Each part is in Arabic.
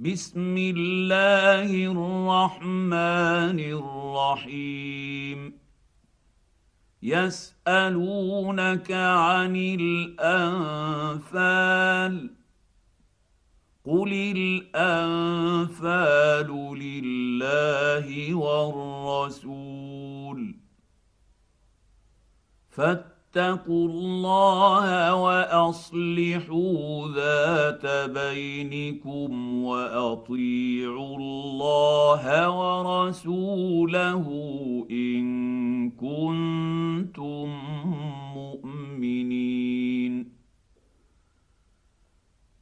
بسم الله الرحمن الرحيم. يسألونك عن الأنفال. قل الأنفال لله والرسول. فاتقوا الله وأصلحوا ذات بينكم وأطيعوا الله ورسوله إن كنتم مؤمنين.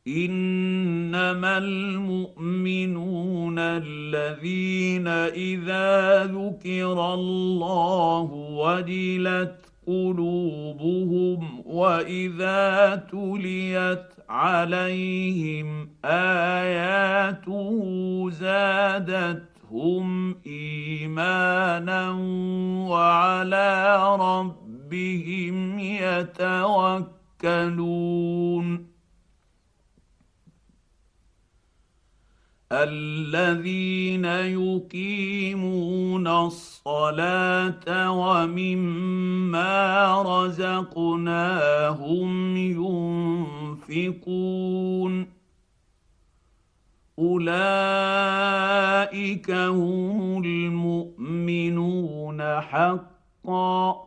إنما المؤمنون الذين إذا ذكر الله وجلت قلوبهم وإذا تليت عليهم آياته زادتهم إيمانا وعلى ربهم يتوكلون الذين يقيمون الصلاة ومما رزقناهم ينفقون. أولئك هم المؤمنون حقا.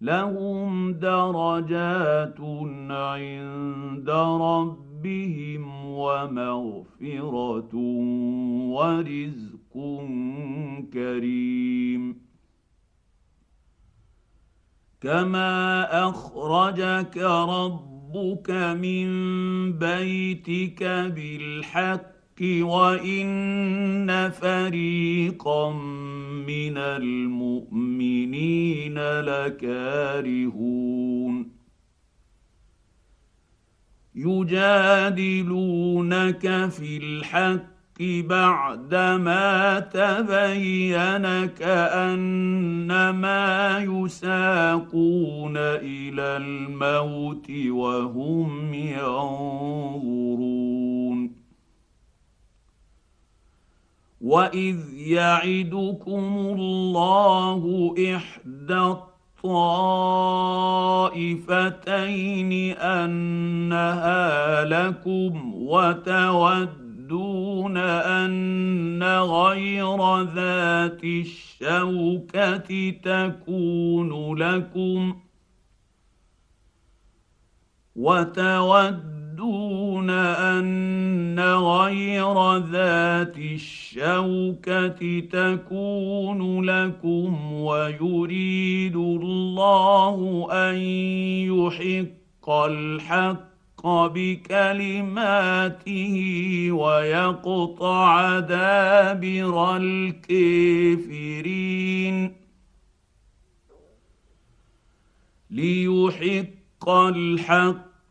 لهم درجات عند ربهم ومغفره ورزق كريم كما اخرجك ربك من بيتك بالحق وان فريقا من المؤمنين لكارهون يجادلونك في الحق بعدما تبين كأنما يساقون إلى الموت وهم ينظرون. واذ يعدكم الله احدى الطائفتين أنها لكم وتودون أن غير ذات الشوكة تكون لكم وتودون ان غير ذات الشوكه تكون لكم ويريد الله ان يحق الحق بكلماته ويقطع دابر الكافرين ليحق الحق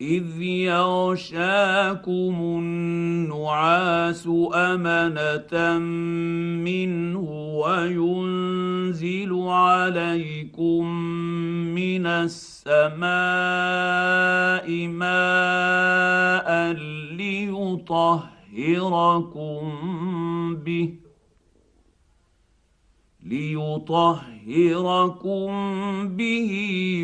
اذ يغشاكم النعاس امنه منه وينزل عليكم من السماء ماء ليطهركم به ليطهركم به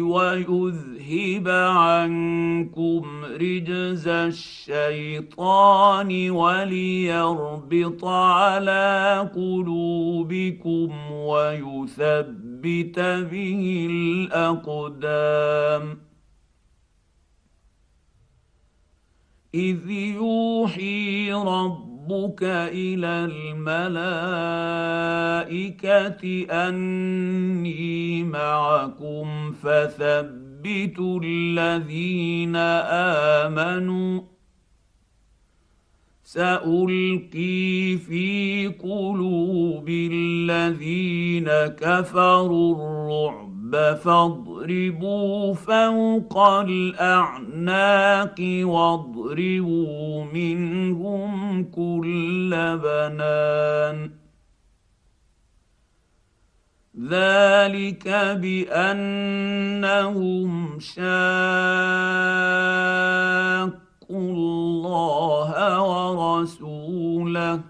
ويذهب عنكم رجز الشيطان وليربط على قلوبكم ويثبت به الأقدام. إذ يوحي ربك إلى الملائكه اني معكم فثبتوا الذين امنوا سالقي في قلوب الذين كفروا الرعب فاضربوا فوق الأعناق واضربوا منهم كل بنان. ذلك بأنهم شاقوا الله ورسوله.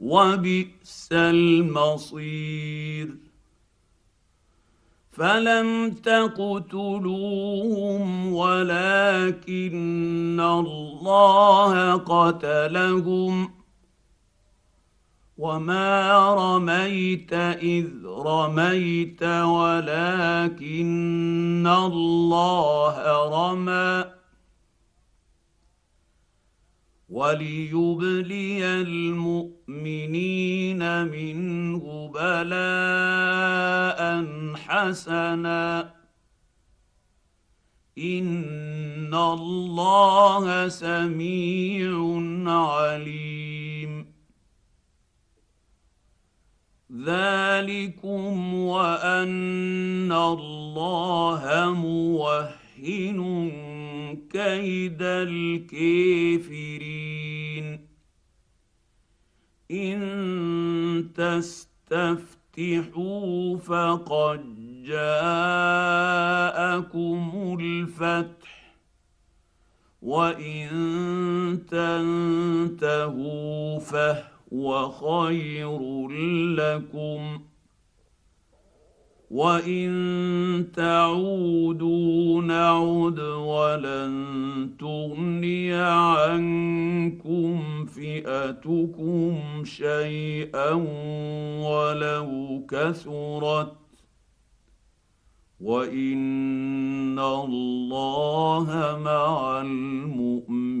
وبئس المصير. فلم تقتلوهم ولكن الله قتلهم. وما رميت إذ رميت ولكن الله رمى. وليبلي المؤمنين منه بلاء حسنا. إن الله سميع عليم. ذلكم وأن الله موهن كيد الكافرين. إن تستفتحوا فقد جاءكم الفتح وإن تنتهوا فهو خير لكم. وان تعودوا نعد ولن تغني عنكم فئتكم شيئا ولو كثرت وان الله مع المؤمنين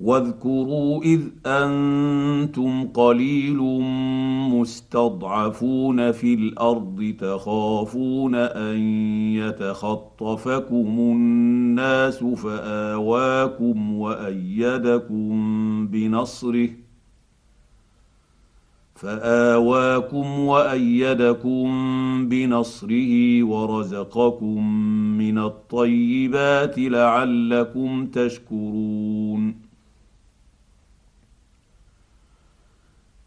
واذكروا إذ أنتم قليل مستضعفون في الأرض تخافون أن يتخطفكم الناس فآواكم وأيدكم بنصره فآواكم وأيدكم بنصره ورزقكم من الطيبات لعلكم تشكرون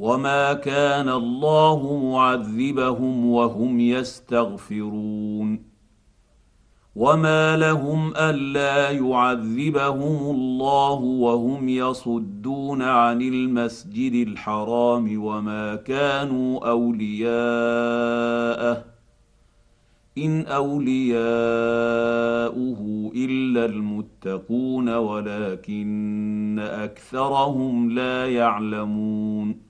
وما كان الله معذبهم وهم يستغفرون وما لهم الا يعذبهم الله وهم يصدون عن المسجد الحرام وما كانوا اولياءه ان اولياؤه الا المتقون ولكن اكثرهم لا يعلمون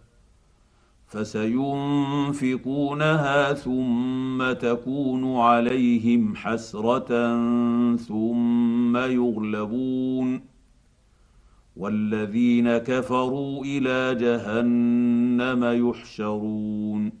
فسينفقونها ثم تكون عليهم حسرة ثم يغلبون. والذين كفروا إلى جهنم يحشرون.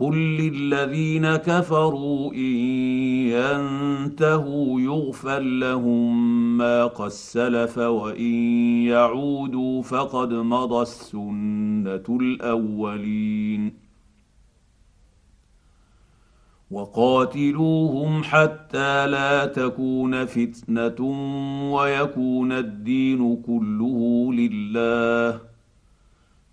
قل للذين كفروا ان ينتهوا يغفر لهم ما قد سلف وان يعودوا فقد مضى السنة الاولين وقاتلوهم حتى لا تكون فتنه ويكون الدين كله لله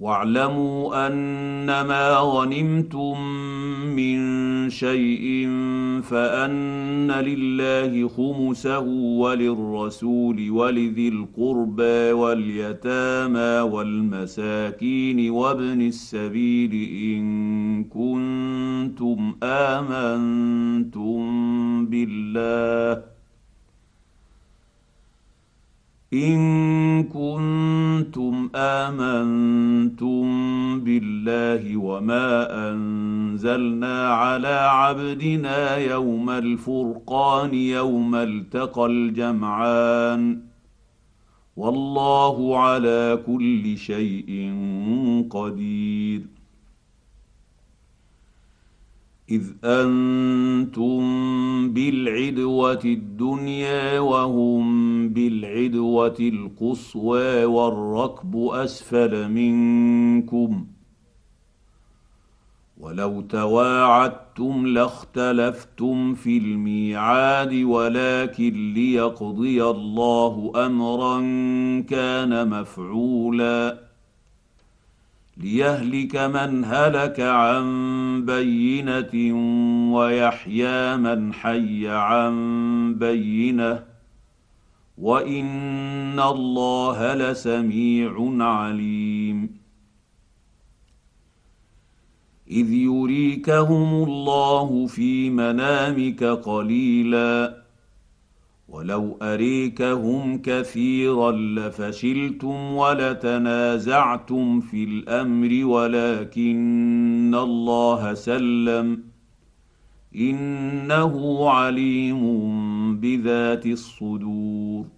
واعلموا أنما غنمتم من شيء فأن لله خمسه وللرسول ولذي القربى واليتامى والمساكين وابن السبيل إن كنتم آمنتم بالله إن كنتم آمنتم بالله وما أنزلنا على عبدنا يوم الفرقان يوم التقى الجمعان والله على كل شيء قدير إذ أنتم بالعدوة الدنيا وهم بالعدوة القصوى والركب أسفل منكم ولو تواعدتم لاختلفتم في الميعاد ولكن ليقضي الله أمرا كان مفعولا ليهلك من هلك عن بينه ويحيى من حي عن بينه وان الله لسميع عليم اذ يريكهم الله في منامك قليلا ولو أريكهم كثيرا لفشلتم ولتنازعتم في الأمر ولكن الله سلم. إنه عليم بذات الصدور.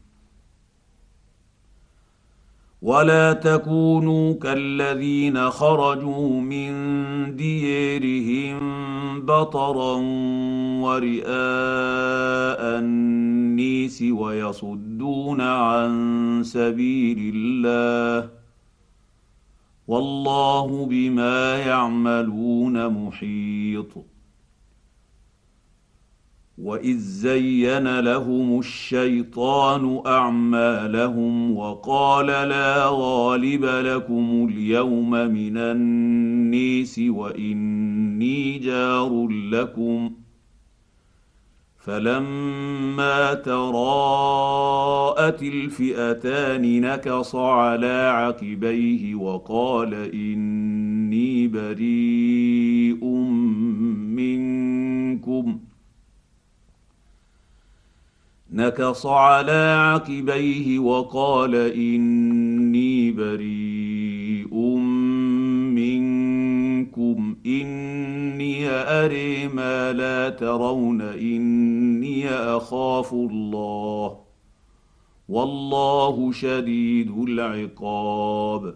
ولا تكونوا كالذين خرجوا من ديرهم بطرا ورئاء النيس ويصدون عن سبيل الله والله بما يعملون محيط واذ زين لهم الشيطان اعمالهم وقال لا غالب لكم اليوم من النيس واني جار لكم فلما تراءت الفئتان نكص على عقبيه وقال اني بريء منكم نكص على عقبيه وقال إني بريء منكم إني أري ما لا ترون إني أخاف الله والله شديد العقاب.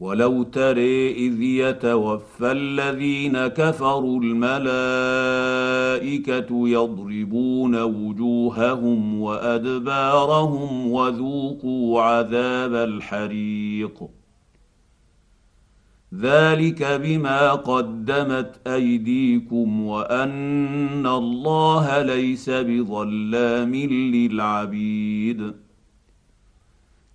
ولو تري إذ يتوفى الذين كفروا الملائكة يضربون وجوههم وأدبارهم وذوقوا عذاب الحريق. ذلك بما قدمت أيديكم وأن الله ليس بظلام للعبيد.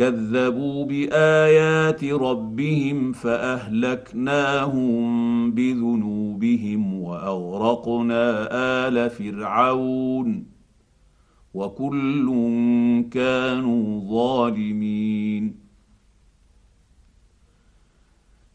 كذبوا بآيات ربهم فأهلكناهم بذنوبهم وأغرقنا آل فرعون وكل كانوا ظالمين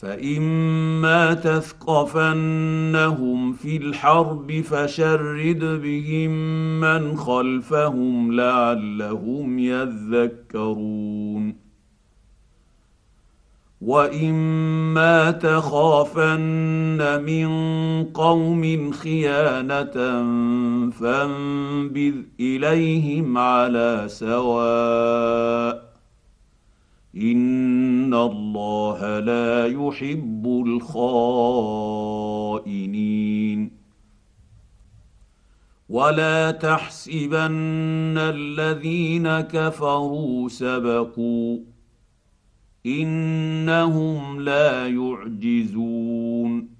فاما تثقفنهم في الحرب فشرد بهم من خلفهم لعلهم يذكرون واما تخافن من قوم خيانه فانبذ اليهم على سواء ان الله لا يحب الخائنين. ولا تحسبن الذين كفروا سبقوا. انهم لا يعجزون.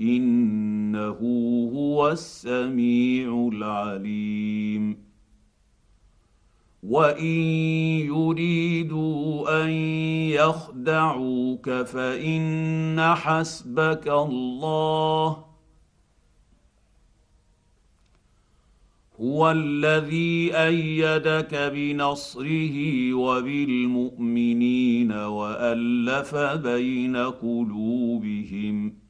إنه هو السميع العليم. وإن يريدوا أن يخدعوك فإن حسبك الله. هو الذي أيدك بنصره وبالمؤمنين وألف بين قلوبهم.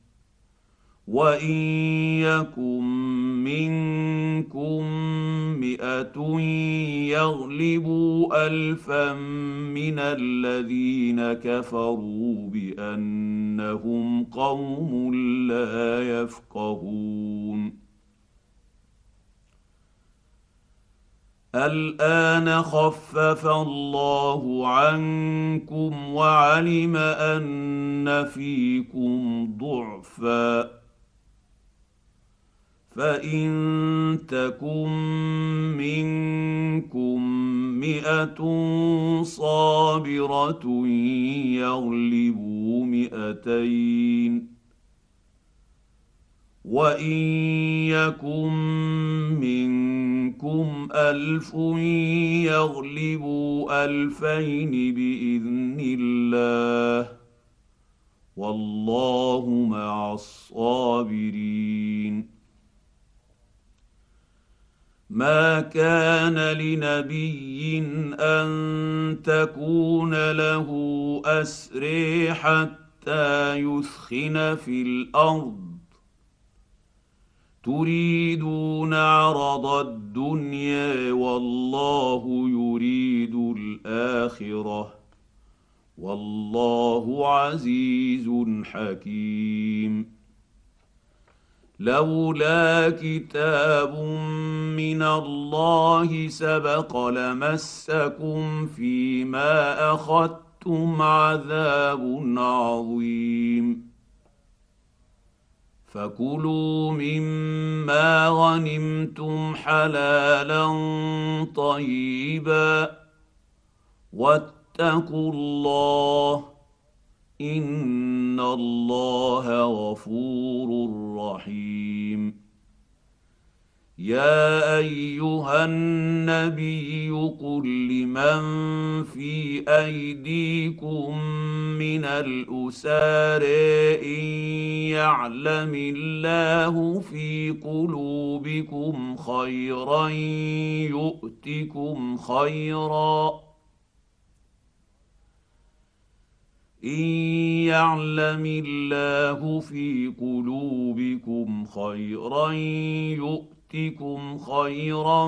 وان يكن منكم مئه يغلبوا الفا من الذين كفروا بانهم قوم لا يفقهون. الان خفف الله عنكم وعلم ان فيكم ضعفا. فان تكن منكم مئه صابره يغلبوا مئتين وان يكن منكم الف يغلبوا الفين باذن الله والله مع الصابرين ما كان لنبي أن تكون له اسري حتى يثخن في الأرض. تريدون عرض الدنيا والله يريد الآخرة. والله عزيز حكيم. لولا كتاب من الله سبق لمسكم فيما أخذتم عذاب عظيم. فكلوا مما غنمتم حلالا طيبا واتقوا الله ان الله غفور رحيم يا ايها النبي قل لمن في ايديكم من الاسار ان يعلم الله في قلوبكم خيرا يؤتكم خيرا ان يعلم الله في قلوبكم خيرا يؤتكم خيرا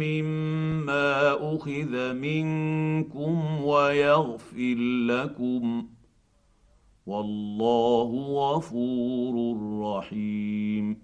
مما اخذ منكم ويغفر لكم والله غفور رحيم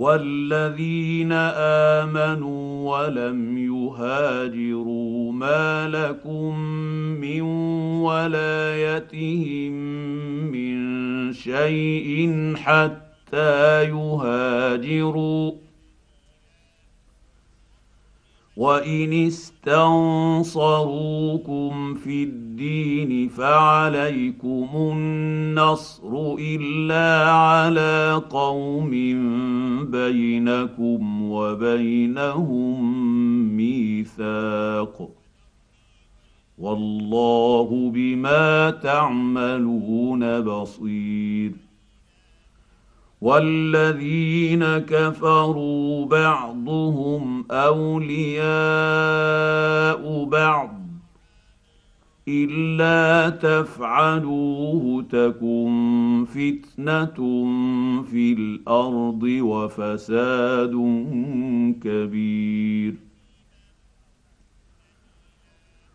والذين امنوا ولم يهاجروا ما لكم من ولايتهم من شيء حتى يهاجروا وان استنصروكم في الدين فعليكم النصر الا على قوم بينكم وبينهم ميثاق والله بما تعملون بصير والذين كفروا بعضهم أولياء بعض إلا تفعلوه تكن فتنة في الأرض وفساد كبير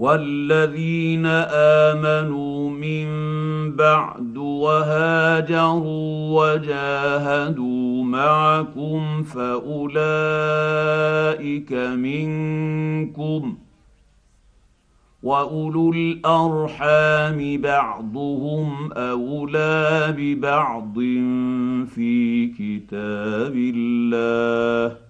والذين امنوا من بعد وهاجروا وجاهدوا معكم فاولئك منكم واولو الارحام بعضهم اولى ببعض في كتاب الله